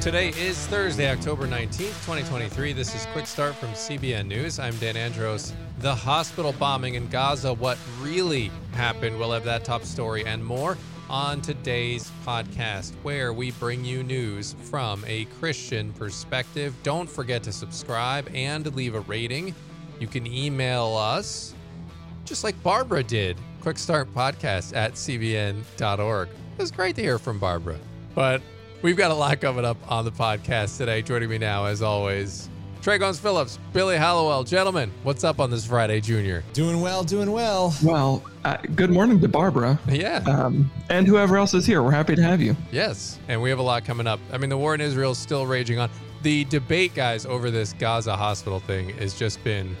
Today is Thursday, October 19th, 2023. This is Quick Start from CBN News. I'm Dan Andros. The hospital bombing in Gaza, what really happened? We'll have that top story and more on today's podcast, where we bring you news from a Christian perspective. Don't forget to subscribe and leave a rating. You can email us, just like Barbara did, Quick Start Podcast at cbn.org. It was great to hear from Barbara. But we've got a lot coming up on the podcast today. Joining me now, as always, Trey Goins-Phillips, Billy Hallowell. Gentlemen, what's up on this Friday, Junior? Doing well, doing well. Well, uh, good morning to Barbara. Yeah. Um, and whoever else is here. We're happy to have you. Yes. And we have a lot coming up. I mean, the war in Israel is still raging on. The debate, guys, over this Gaza hospital thing has just been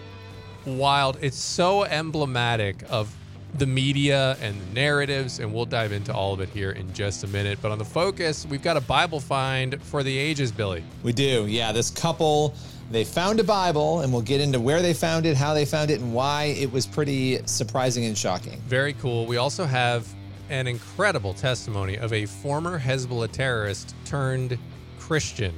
wild. It's so emblematic of the media and the narratives, and we'll dive into all of it here in just a minute. But on the focus, we've got a Bible find for the ages, Billy. We do. Yeah, this couple, they found a Bible, and we'll get into where they found it, how they found it, and why it was pretty surprising and shocking. Very cool. We also have an incredible testimony of a former Hezbollah terrorist turned Christian.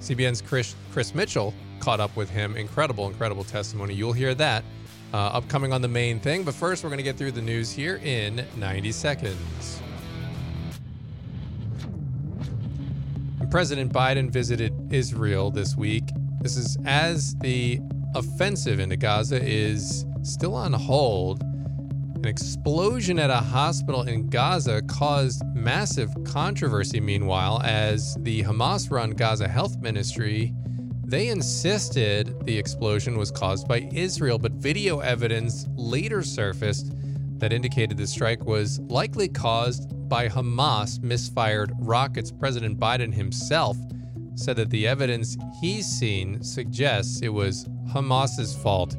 CBN's Chris, Chris Mitchell caught up with him. Incredible, incredible testimony. You'll hear that uh, upcoming on the main thing. But first, we're going to get through the news here in 90 seconds. President Biden visited Israel this week. This is as the offensive into Gaza is still on hold. An explosion at a hospital in Gaza caused massive controversy, meanwhile, as the Hamas run Gaza Health Ministry they insisted the explosion was caused by Israel, but video evidence later surfaced that indicated the strike was likely caused by Hamas misfired rockets. President Biden himself said that the evidence he's seen suggests it was Hamas's fault.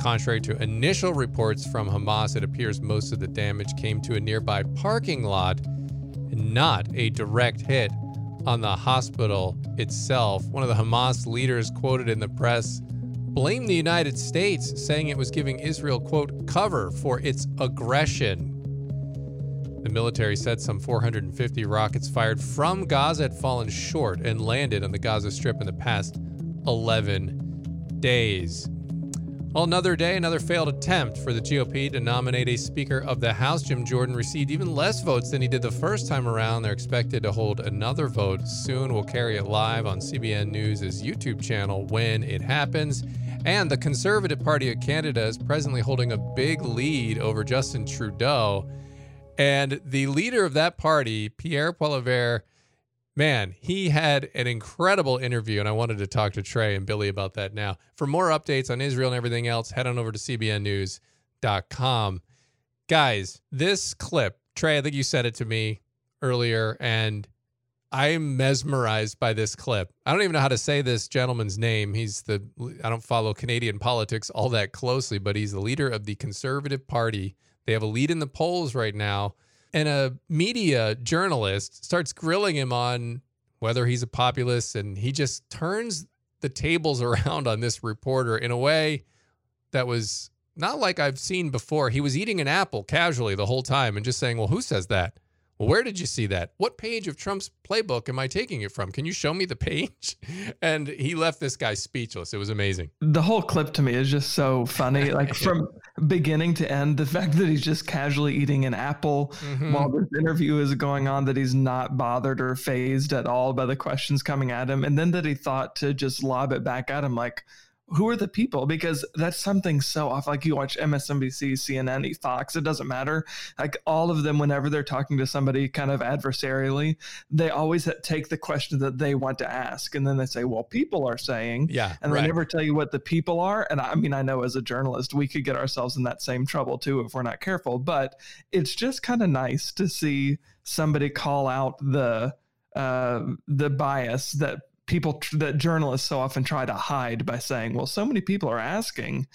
Contrary to initial reports from Hamas, it appears most of the damage came to a nearby parking lot and not a direct hit on the hospital itself. One of the Hamas leaders quoted in the press blamed the United States, saying it was giving Israel, quote, cover for its aggression. The military said some 450 rockets fired from Gaza had fallen short and landed on the Gaza Strip in the past 11 days. Well, another day, another failed attempt for the GOP to nominate a Speaker of the House. Jim Jordan received even less votes than he did the first time around. They're expected to hold another vote soon. We'll carry it live on CBN News' YouTube channel when it happens. And the Conservative Party of Canada is presently holding a big lead over Justin Trudeau. And the leader of that party, Pierre Poilievre, man, he had an incredible interview, and I wanted to talk to Trey and Billy about that now. For more updates on Israel and everything else, head on over to cbnnews.com. Guys, this clip, Trey, I think you said it to me earlier, and I'm mesmerized by this clip. I don't even know how to say this gentleman's name. He's the, I don't follow Canadian politics all that closely, but he's the leader of the Conservative Party. They have a lead in the polls right now and a media journalist starts grilling him on whether he's a populist and he just turns the tables around on this reporter in a way that was not like I've seen before. He was eating an apple casually the whole time and just saying, "Well, who says that?" Well, where did you see that? What page of Trump's playbook am I taking it from? Can you show me the page? And he left this guy speechless. It was amazing. The whole clip to me is just so funny. Like from beginning to end, the fact that he's just casually eating an apple mm-hmm. while this interview is going on, that he's not bothered or fazed at all by the questions coming at him. And then that he thought to just lob it back at him like, who are the people? Because that's something so off. Like you watch MSNBC, CNN, Fox, it doesn't matter. Like all of them, whenever they're talking to somebody kind of adversarially, they always take the question that they want to ask. And then they say, well, people are saying. Yeah. And right. they never tell you what the people are. And I mean, I know as a journalist, we could get ourselves in that same trouble too if we're not careful. But it's just kind of nice to see somebody call out the uh, the bias that people that journalists so often try to hide by saying, well, so many people are asking.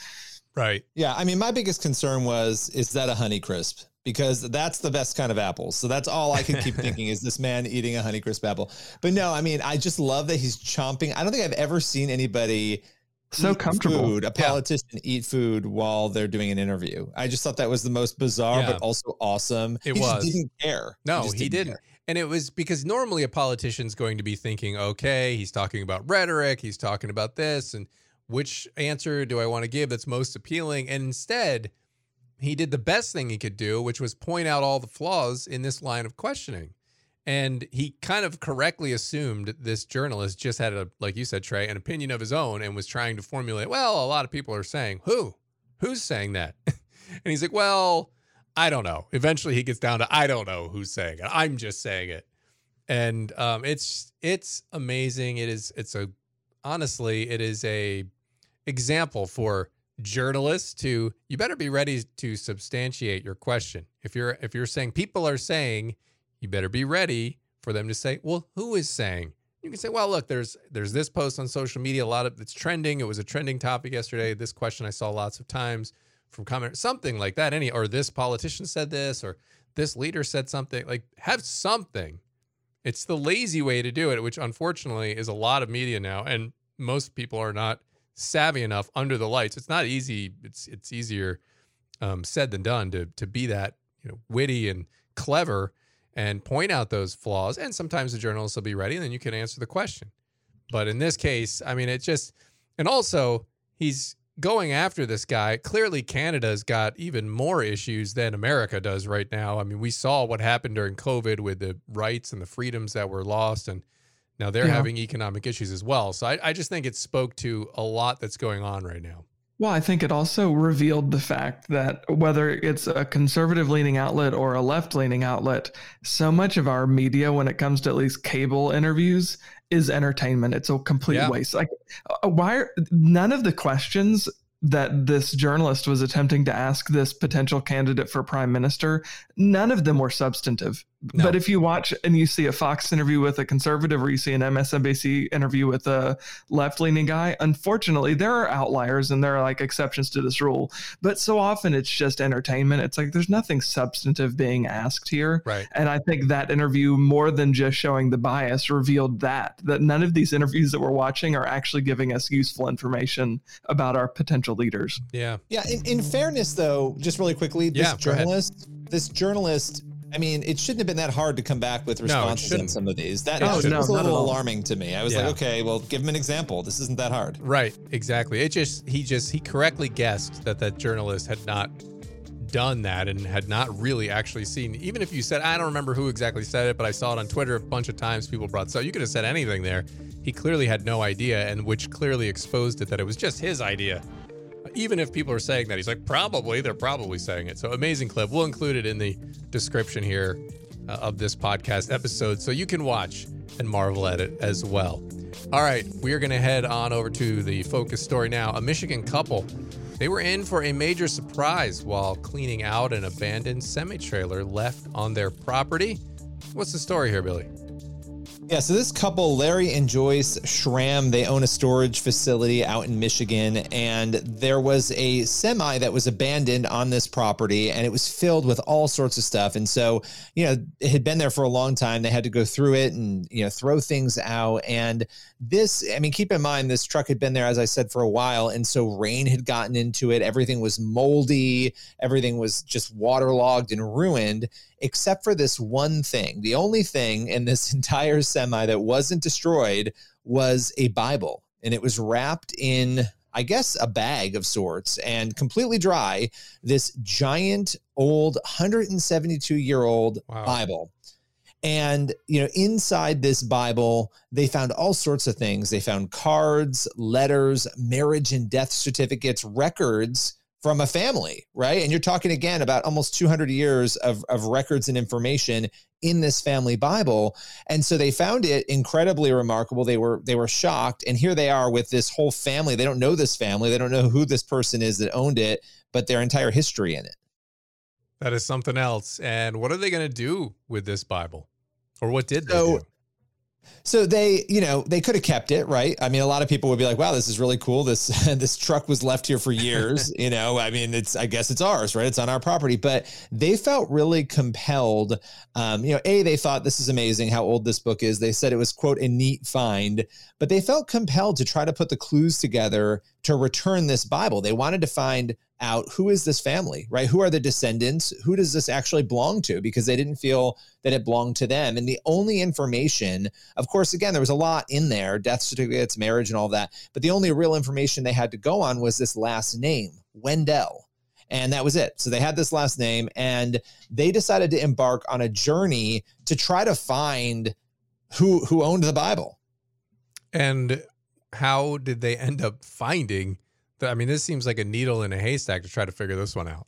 Right. Yeah. I mean, my biggest concern was, is that a Honey Crisp? Because that's the best kind of apples. So that's all I can keep thinking is this man eating a Honey Crisp apple. But no, I mean, I just love that he's chomping. I don't think I've ever seen anybody so comfortable. Food, a politician yeah. eat food while they're doing an interview. I just thought that was the most bizarre, yeah. but also awesome. It he was. didn't care. No, he, he didn't. didn't. And it was because normally a politician's going to be thinking, okay, he's talking about rhetoric, he's talking about this, and which answer do I want to give that's most appealing? And instead, he did the best thing he could do, which was point out all the flaws in this line of questioning. And he kind of correctly assumed this journalist just had a, like you said, Trey, an opinion of his own and was trying to formulate, well, a lot of people are saying, who? Who's saying that? and he's like, well, I don't know. Eventually he gets down to, I don't know who's saying it. I'm just saying it. And um, it's it's amazing. It is it's a honestly, it is a example for journalists to you better be ready to substantiate your question. If you're if you're saying people are saying, you better be ready for them to say, well, who is saying? You can say, well, look, there's there's this post on social media, a lot of it's trending. It was a trending topic yesterday. This question I saw lots of times from comment, something like that. Any or this politician said this, or this leader said something. Like have something. It's the lazy way to do it, which unfortunately is a lot of media now, and most people are not savvy enough under the lights. It's not easy. It's it's easier um, said than done to to be that you know witty and clever and point out those flaws. And sometimes the journalists will be ready, and then you can answer the question. But in this case, I mean, it just and also he's going after this guy. Clearly, Canada's got even more issues than America does right now. I mean, we saw what happened during COVID with the rights and the freedoms that were lost, and now they're yeah. having economic issues as well. So I, I just think it spoke to a lot that's going on right now. Well, I think it also revealed the fact that whether it's a conservative leaning outlet or a left leaning outlet, so much of our media, when it comes to at least cable interviews, is entertainment. It's a complete yeah. waste. Like, uh, why are none of the questions that this journalist was attempting to ask this potential candidate for prime minister, none of them were substantive. No. But if you watch and you see a Fox interview with a conservative or you see an MSNBC interview with a left leaning guy, unfortunately, there are outliers and there are like exceptions to this rule. But so often it's just entertainment. It's like there's nothing substantive being asked here. Right. And I think that interview, more than just showing the bias, revealed that, that none of these interviews that we're watching are actually giving us useful information about our potential leaders. Yeah. Yeah. In, in fairness, though, just really quickly, this yeah, journalist, this journalist I mean, it shouldn't have been that hard to come back with responses no, on some of these. That, no, no, was a little alarming to me. I was yeah. like, okay, well, give him an example. This isn't that hard. Right, exactly. It just he just he correctly guessed that that journalist had not done that and had not really actually seen. Even if you said, I don't remember who exactly said it, but I saw it on Twitter a bunch of times. People brought so you could have said anything there. He clearly had no idea, and which clearly exposed it that it was just his idea even if people are saying that, he's like, probably, they're probably saying it. So amazing clip. We'll include it in the description here uh, of this podcast episode so you can watch and marvel at it as well. All right, we are going to head on over to the focus story now. A Michigan couple, they were in for a major surprise while cleaning out an abandoned semi trailer left on their property. What's the story here, Billy? Yeah, so this couple, Larry and Joyce Schramm, they own a storage facility out in Michigan, and there was a semi that was abandoned on this property, and it was filled with all sorts of stuff. And so, you know, it had been there for a long time. They had to go through it and you know throw things out. And this, I mean, keep in mind, this truck had been there, as I said, for a while, and so rain had gotten into it. Everything was moldy. Everything was just waterlogged and ruined except for this one thing. The only thing in this entire semi that wasn't destroyed was a Bible, and it was wrapped in. I guess a bag of sorts and completely dry, this giant old 172 year old wow. Bible. And, you know, inside this Bible, they found all sorts of things. They found cards, letters, marriage and death certificates, records from a family, right? And you're talking again about almost 200 years of, of records and information in this family Bible. And so they found it incredibly remarkable. They were they were shocked. And here they are with this whole family. They don't know this family. They don't know who this person is that owned it, but their entire history in it. That is something else. And what are they going to do with this Bible? Or what did they so, do? So they, you know, they could have kept it, right? I mean, a lot of people would be like, "Wow, this is really cool. This this truck was left here for years." you know, I mean, it's I guess it's ours, right? It's on our property. But they felt really compelled. Um, you know, a they thought this is amazing how old this book is. They said it was quote a neat find, but they felt compelled to try to put the clues together to return this Bible. They wanted to find out who is this family, right? Who are the descendants? Who does this actually belong to? Because they didn't feel that it belonged to them. And the only information, of course, again, there was a lot in there death certificates, marriage, and all that. But the only real information they had to go on was this last name, Wendell. And that was it. So they had this last name and they decided to embark on a journey to try to find who who owned the Bible. And how did they end up finding I mean, this seems like a needle in a haystack to try to figure this one out.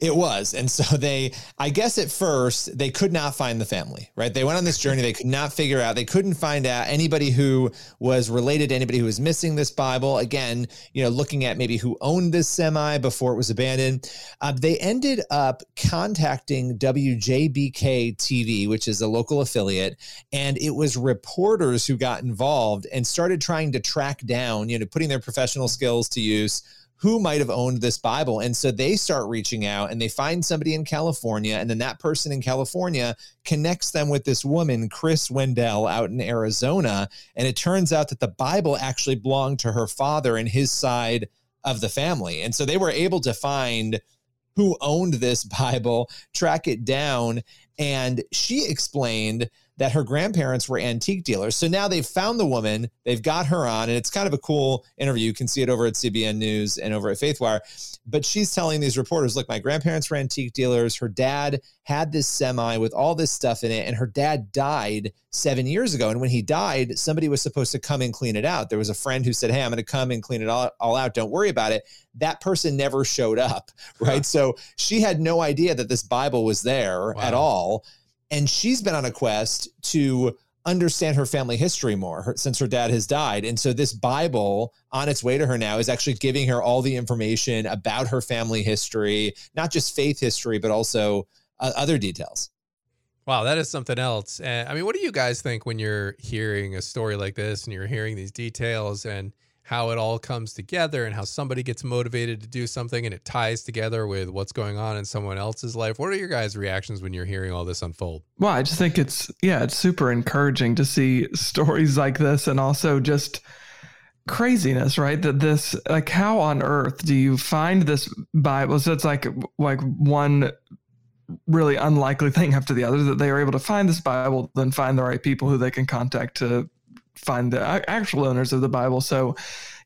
It was. And so they, I guess at first, they could not find the family, right? They went on this journey. They could not figure out, they couldn't find out anybody who was related to anybody who was missing this Bible. Again, you know, looking at maybe who owned this semi before it was abandoned. Uh, they ended up contacting WJBK TV, which is a local affiliate. And it was reporters who got involved and started trying to track down, you know, putting their professional skills to use who might have owned this Bible. And so they start reaching out and they find somebody in California. And then that person in California connects them with this woman, Chris Wendell, out in Arizona. And it turns out that the Bible actually belonged to her father and his side of the family. And so they were able to find who owned this Bible, track it down. And she explained that her grandparents were antique dealers. So now they've found the woman, they've got her on, and it's kind of a cool interview. You can see it over at CBN News and over at Faithwire. But she's telling these reporters, look, my grandparents were antique dealers. Her dad had this semi with all this stuff in it, and her dad died seven years ago. And when he died, somebody was supposed to come and clean it out. There was a friend who said, Hey, I'm going to come and clean it all, all out. Don't worry about it. That person never showed up. Right. so she had no idea that this Bible was there wow. at all and she's been on a quest to understand her family history more her, since her dad has died. And so this Bible on its way to her now is actually giving her all the information about her family history, not just faith history, but also uh, other details. Wow, that is something else. I mean, what do you guys think when you're hearing a story like this and you're hearing these details and how it all comes together and how somebody gets motivated to do something and it ties together with what's going on in someone else's life. What are your guys' reactions when you're hearing all this unfold? Well, I just think it's, yeah, it's super encouraging to see stories like this and also just craziness, right? That this, like, how on earth do you find this Bible? So it's like, like one really unlikely thing after the other that they are able to find this Bible, then find the right people who they can contact to find the actual owners of the Bible. So,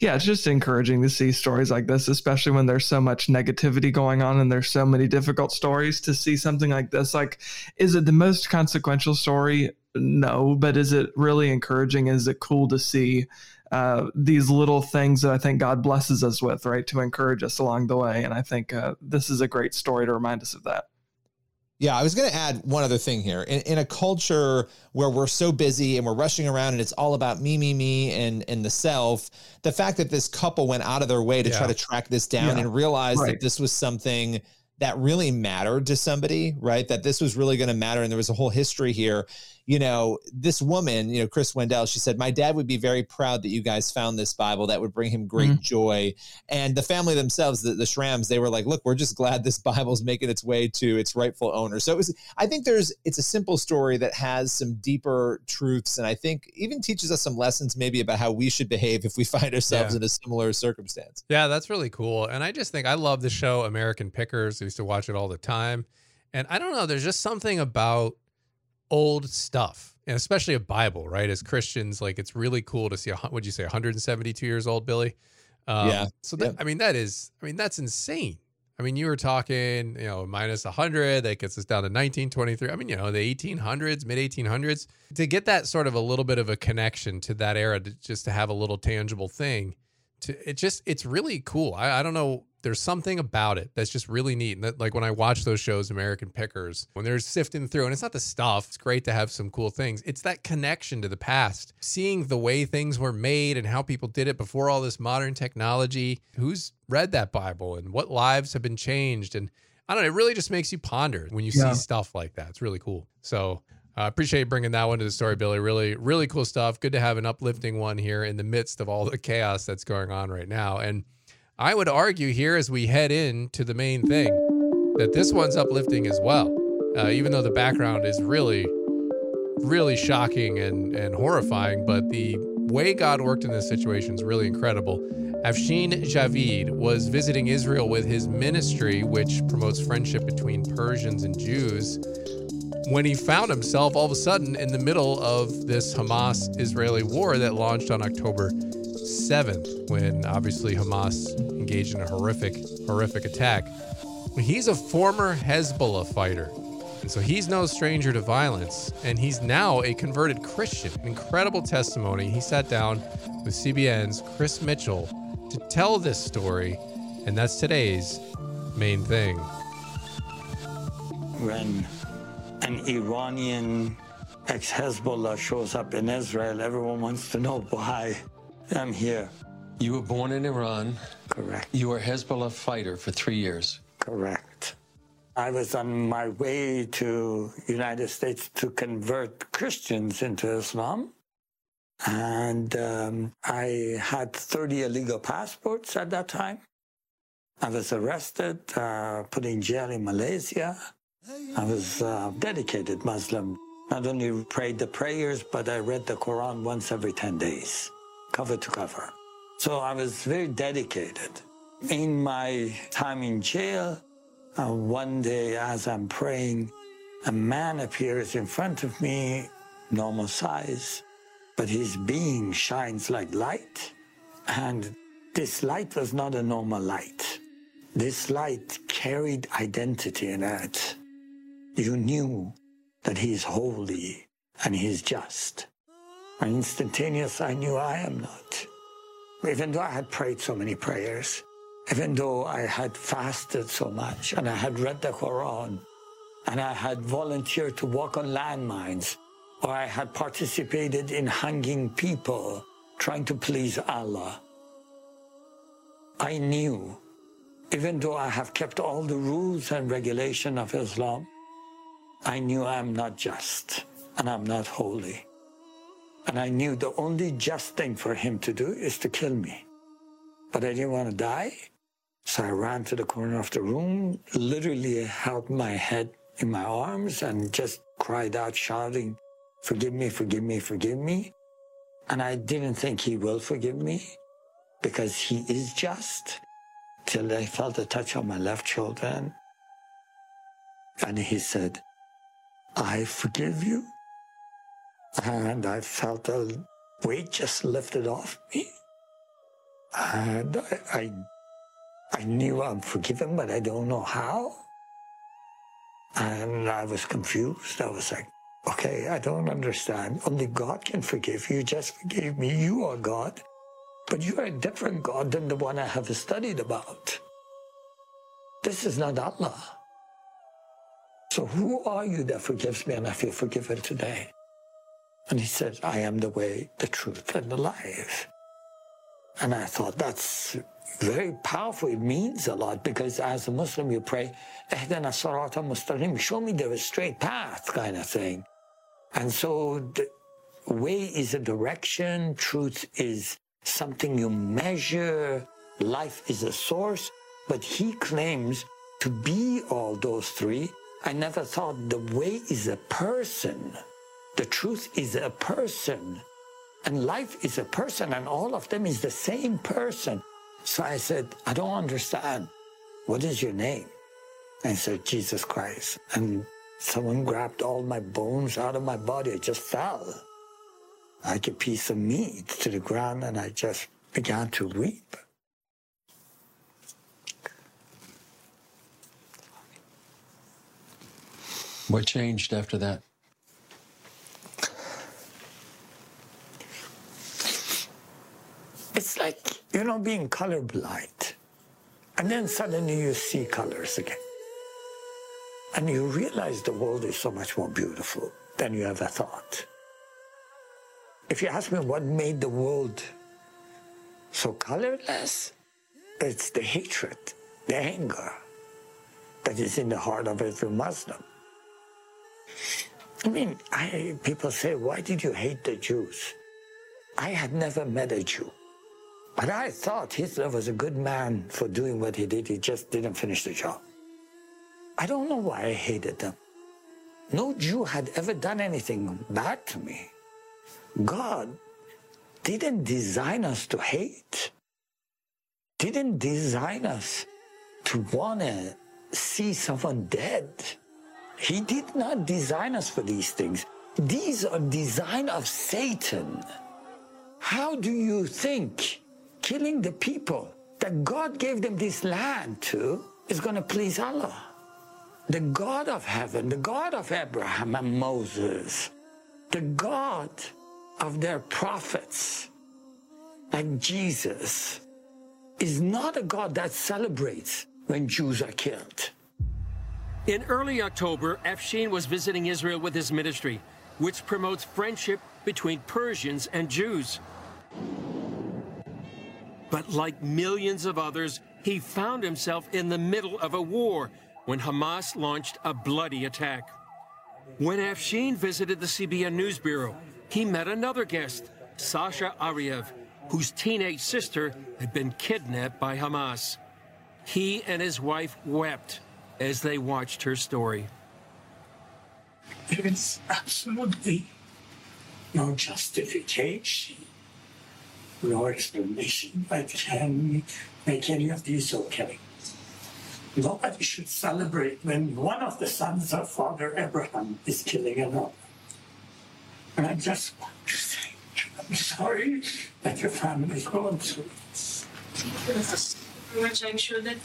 yeah, it's just encouraging to see stories like this, especially when there's so much negativity going on and there's so many difficult stories. To see something like this, like, is it the most consequential story? No, but is it really encouraging? Is it cool to see uh, these little things that I think God blesses us with, right, to encourage us along the way? And I think uh, this is a great story to remind us of that. Yeah, I was going to add one other thing here. In, in, a culture where we're so busy and we're rushing around and it's all about me, me, me, and and the self, the fact that this couple went out of their way to yeah. try to track this down yeah. and realize right. that this was something that really mattered to somebody, right? That this was really going to matter, and there was a whole history here you know, this woman, you know, Chris Wendell, she said, My dad would be very proud that you guys found this Bible. That would bring him great mm-hmm. joy. And the family themselves, the, the Schramms, they were like, Look, we're just glad this Bible's making its way to its rightful owner. So it was, I think there's, it's a simple story that has some deeper truths. And I think even teaches us some lessons maybe about how we should behave if we find ourselves yeah. in a similar circumstance. Yeah, that's really cool. And I just think I love the show American Pickers. I used to watch it all the time. And I don't know, there's just something about old stuff and especially a bible right? As christians like it's really cool to see a what'd you say 172 years old billy? Um, yeah so that, i mean that is i mean that's insane. I mean you were talking you know minus 100 that gets us down to 1923 i mean you know the 1800s mid 1800s to get that sort of a little bit of a connection to that era to, just to have a little tangible thing to it just it's really cool. I, I don't know there's something about it that's just really neat. And that, like when I watch those shows, American Pickers, when they're sifting through, and it's not the stuff, it's great to have some cool things. It's that connection to the past, seeing the way things were made and how people did it before all this modern technology. Who's read that Bible and what lives have been changed? And I don't know, it really just makes you ponder when you yeah. see stuff like that. It's really cool. So I uh, appreciate bringing that one to the story, Billy. Really, really cool stuff. Good to have an uplifting one here in the midst of all the chaos that's going on right now. And I would argue here as we head into the main thing that this one's uplifting as well, uh, even though the background is really, really shocking and, and horrifying. But the way God worked in this situation is really incredible Afshin Javid was visiting Israel with his ministry, which promotes friendship between Persians and Jews, when he found himself all of a sudden in the middle of this Hamas Israeli war that launched on October 7th, when obviously Hamas engaged in a horrific, horrific attack. He's a former Hezbollah fighter. And so he's no stranger to violence, and he's now a converted Christian. Incredible testimony. He sat down with CBN's Chris Mitchell to tell this story, and that's today's main thing. When an Iranian ex Hezbollah shows up in Israel, everyone wants to know why I'm here. You were born in Iran. Correct. You were a Hezbollah fighter for three years. Correct. I was on my way to United States to convert Christians into Islam. And um, I had 30 illegal passports at that time. I was arrested, uh, put in jail in Malaysia. I was a dedicated Muslim. Not only prayed the prayers, but I read the Quran once every 10 days, cover to cover. So I was very dedicated. In my time in jail, uh, one day as I'm praying, a man appears in front of me, normal size, but his being shines like light. And this light was not a normal light. This light carried identity in it. You knew that he is holy and he is just. And instantaneous, I knew I am not. Even though I had prayed so many prayers, even though I had fasted so much and I had read the Quran and I had volunteered to walk on landmines or I had participated in hanging people trying to please Allah. I knew, even though I have kept all the rules and regulation of Islam, I knew I'm not just and I'm not holy. And I knew the only just thing for him to do is to kill me. But I didn't want to die. So I ran to the corner of the room, literally held my head in my arms and just cried out, shouting, Forgive me, forgive me, forgive me. And I didn't think he will forgive me because he is just till I felt a touch on my left shoulder. And he said, I forgive you. And I felt a weight just lifted off me. And I, I, I knew I'm forgiven, but I don't know how. And I was confused. I was like, okay, I don't understand. Only God can forgive you. Just forgive me. You are God. But you are a different God than the one I have studied about. This is not Allah. So who are you that forgives me and I feel forgiven today? And he said, I am the way, the truth, and the life. And I thought that's very powerful. It means a lot because as a Muslim, you pray, Ehdana sarata mustaqim, show me the straight path kind of thing. And so the way is a direction, truth is something you measure, life is a source, but he claims to be all those three. I never thought the way is a person. The truth is a person. And life is a person, and all of them is the same person. So I said, I don't understand. What is your name? And I said, Jesus Christ. And Someone grabbed all my bones out of my body. I just fell like a piece of meat to the ground, and I just began to weep. What changed after that? It's like, you know, being colorblind. And then suddenly you see colors again. And you realize the world is so much more beautiful than you ever thought. If you ask me what made the world so colorless, it's the hatred, the anger that is in the heart of every Muslim. I mean, I, people say, why did you hate the Jews? I had never met a Jew. But I thought Hitler was a good man for doing what he did. He just didn't finish the job. I don't know why I hated them. No Jew had ever done anything bad to me. God didn't design us to hate. didn't design us to want to see someone dead. He did not design us for these things. These are design of Satan. How do you think killing the people that God gave them this land to is going to please Allah? The God of heaven, the God of Abraham and Moses, the God of their prophets, like Jesus, is not a God that celebrates when Jews are killed. In early October, Afshin was visiting Israel with his ministry, which promotes friendship between Persians and Jews. But like millions of others, he found himself in the middle of a war when Hamas launched a bloody attack. When Afshin visited the CBN News Bureau, he met another guest, Sasha Ariev, whose teenage sister had been kidnapped by Hamas. He and his wife wept as they watched her story. There is absolutely no justification, no explanation that can make any of these okay. Nobody should celebrate when one of the sons of Father Abraham is killing another. And I just want to say, I'm sorry that your family is going through this. very much. I'm sure that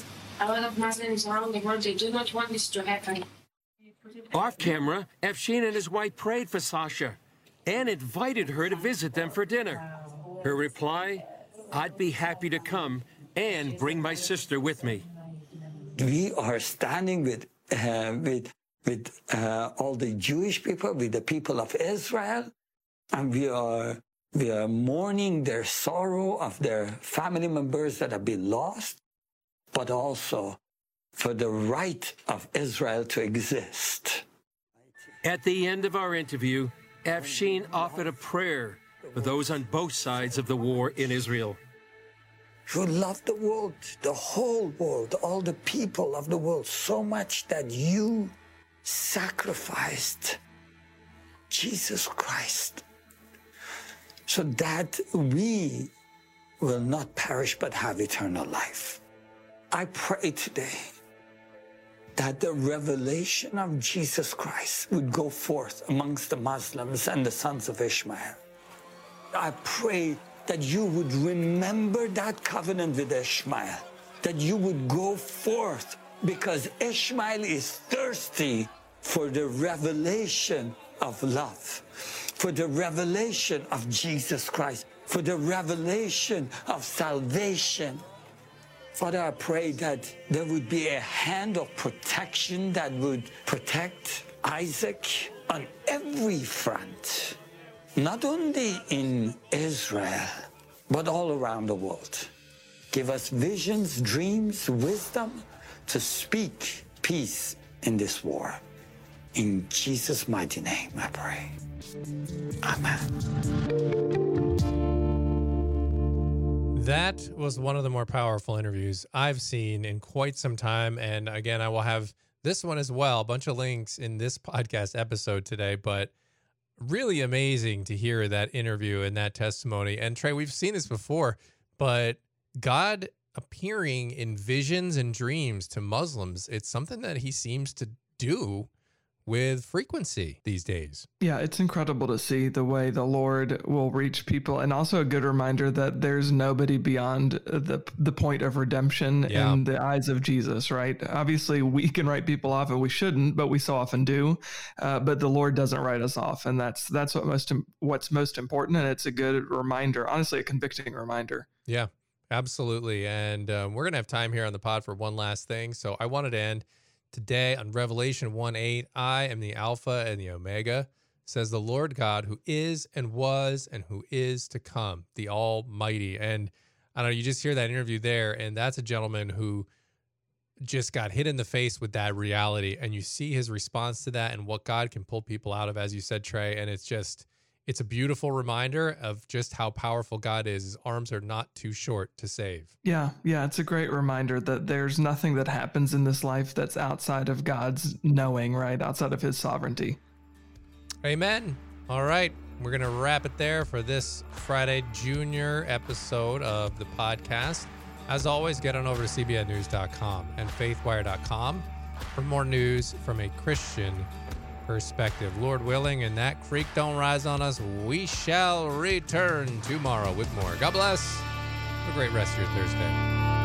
a lot of Muslims around the world they do not want this to happen. Off camera, Afshin and his wife prayed for Sasha and invited her to visit them for dinner. Her reply, I'd be happy to come and bring my sister with me. We are standing with uh, with with uh, all the Jewish people, with the people of Israel, and we are we are mourning their sorrow of their family members that have been lost, but also for the right of Israel to exist. At the end of our interview, Afshin offered a prayer for those on both sides of the war in Israel. You love the world, the whole world, all the people of the world so much that you sacrificed Jesus Christ so that we will not perish but have eternal life. I pray today that the revelation of Jesus Christ would go forth amongst the Muslims and the sons of Ishmael. I pray that you would remember that covenant with Ishmael, that you would go forth because Ishmael is thirsty for the revelation of love, for the revelation of Jesus Christ, for the revelation of salvation. Father, I pray that there would be a hand of protection that would protect Isaac on every front, not only in Israel, but all around the world. Give us visions, dreams, wisdom to speak peace in this war. In Jesus' mighty name, I pray. Amen. That was one of the more powerful interviews I've seen in quite some time. And again, I will have this one as well, a bunch of links in this podcast episode today. But really amazing to hear that interview and that testimony. And Trey, we've seen this before, but God appearing in visions and dreams to Muslims, it's something that he seems to do with frequency these days. Yeah, it's incredible to see the way the Lord will reach people and also a good reminder that there's nobody beyond the the point of redemption Yeah. in the eyes of Jesus, right? Obviously, we can write people off and we shouldn't, but we so often do. Uh, but the Lord doesn't write us off, and that's that's what most what's most important and it's a good reminder, honestly a convicting reminder. Yeah, absolutely. And um, we're going to have time here on the pod for one last thing. So I wanted to end today on Revelation 1 8. I am the Alpha and the Omega, says the Lord God, who is and was and who is to come, the Almighty. And I don't know, you just hear that interview there, and that's a gentleman who just got hit in the face with that reality. And you see his response to that and what God can pull people out of, as you said, Trey. And it's just, it's a beautiful reminder of just how powerful God is. His arms are not too short to save. Yeah, yeah, it's a great reminder that there's nothing that happens in this life that's outside of God's knowing, right? Outside of his sovereignty. Amen. All right. We're going to wrap it there for this Friday Junior episode of the podcast. As always, get on over to cbnnews.com and faithwire.com for more news from a Christian perspective. Lord willing, and that creek don't rise on us, we shall return tomorrow with more. God bless. Have a great rest of your Thursday.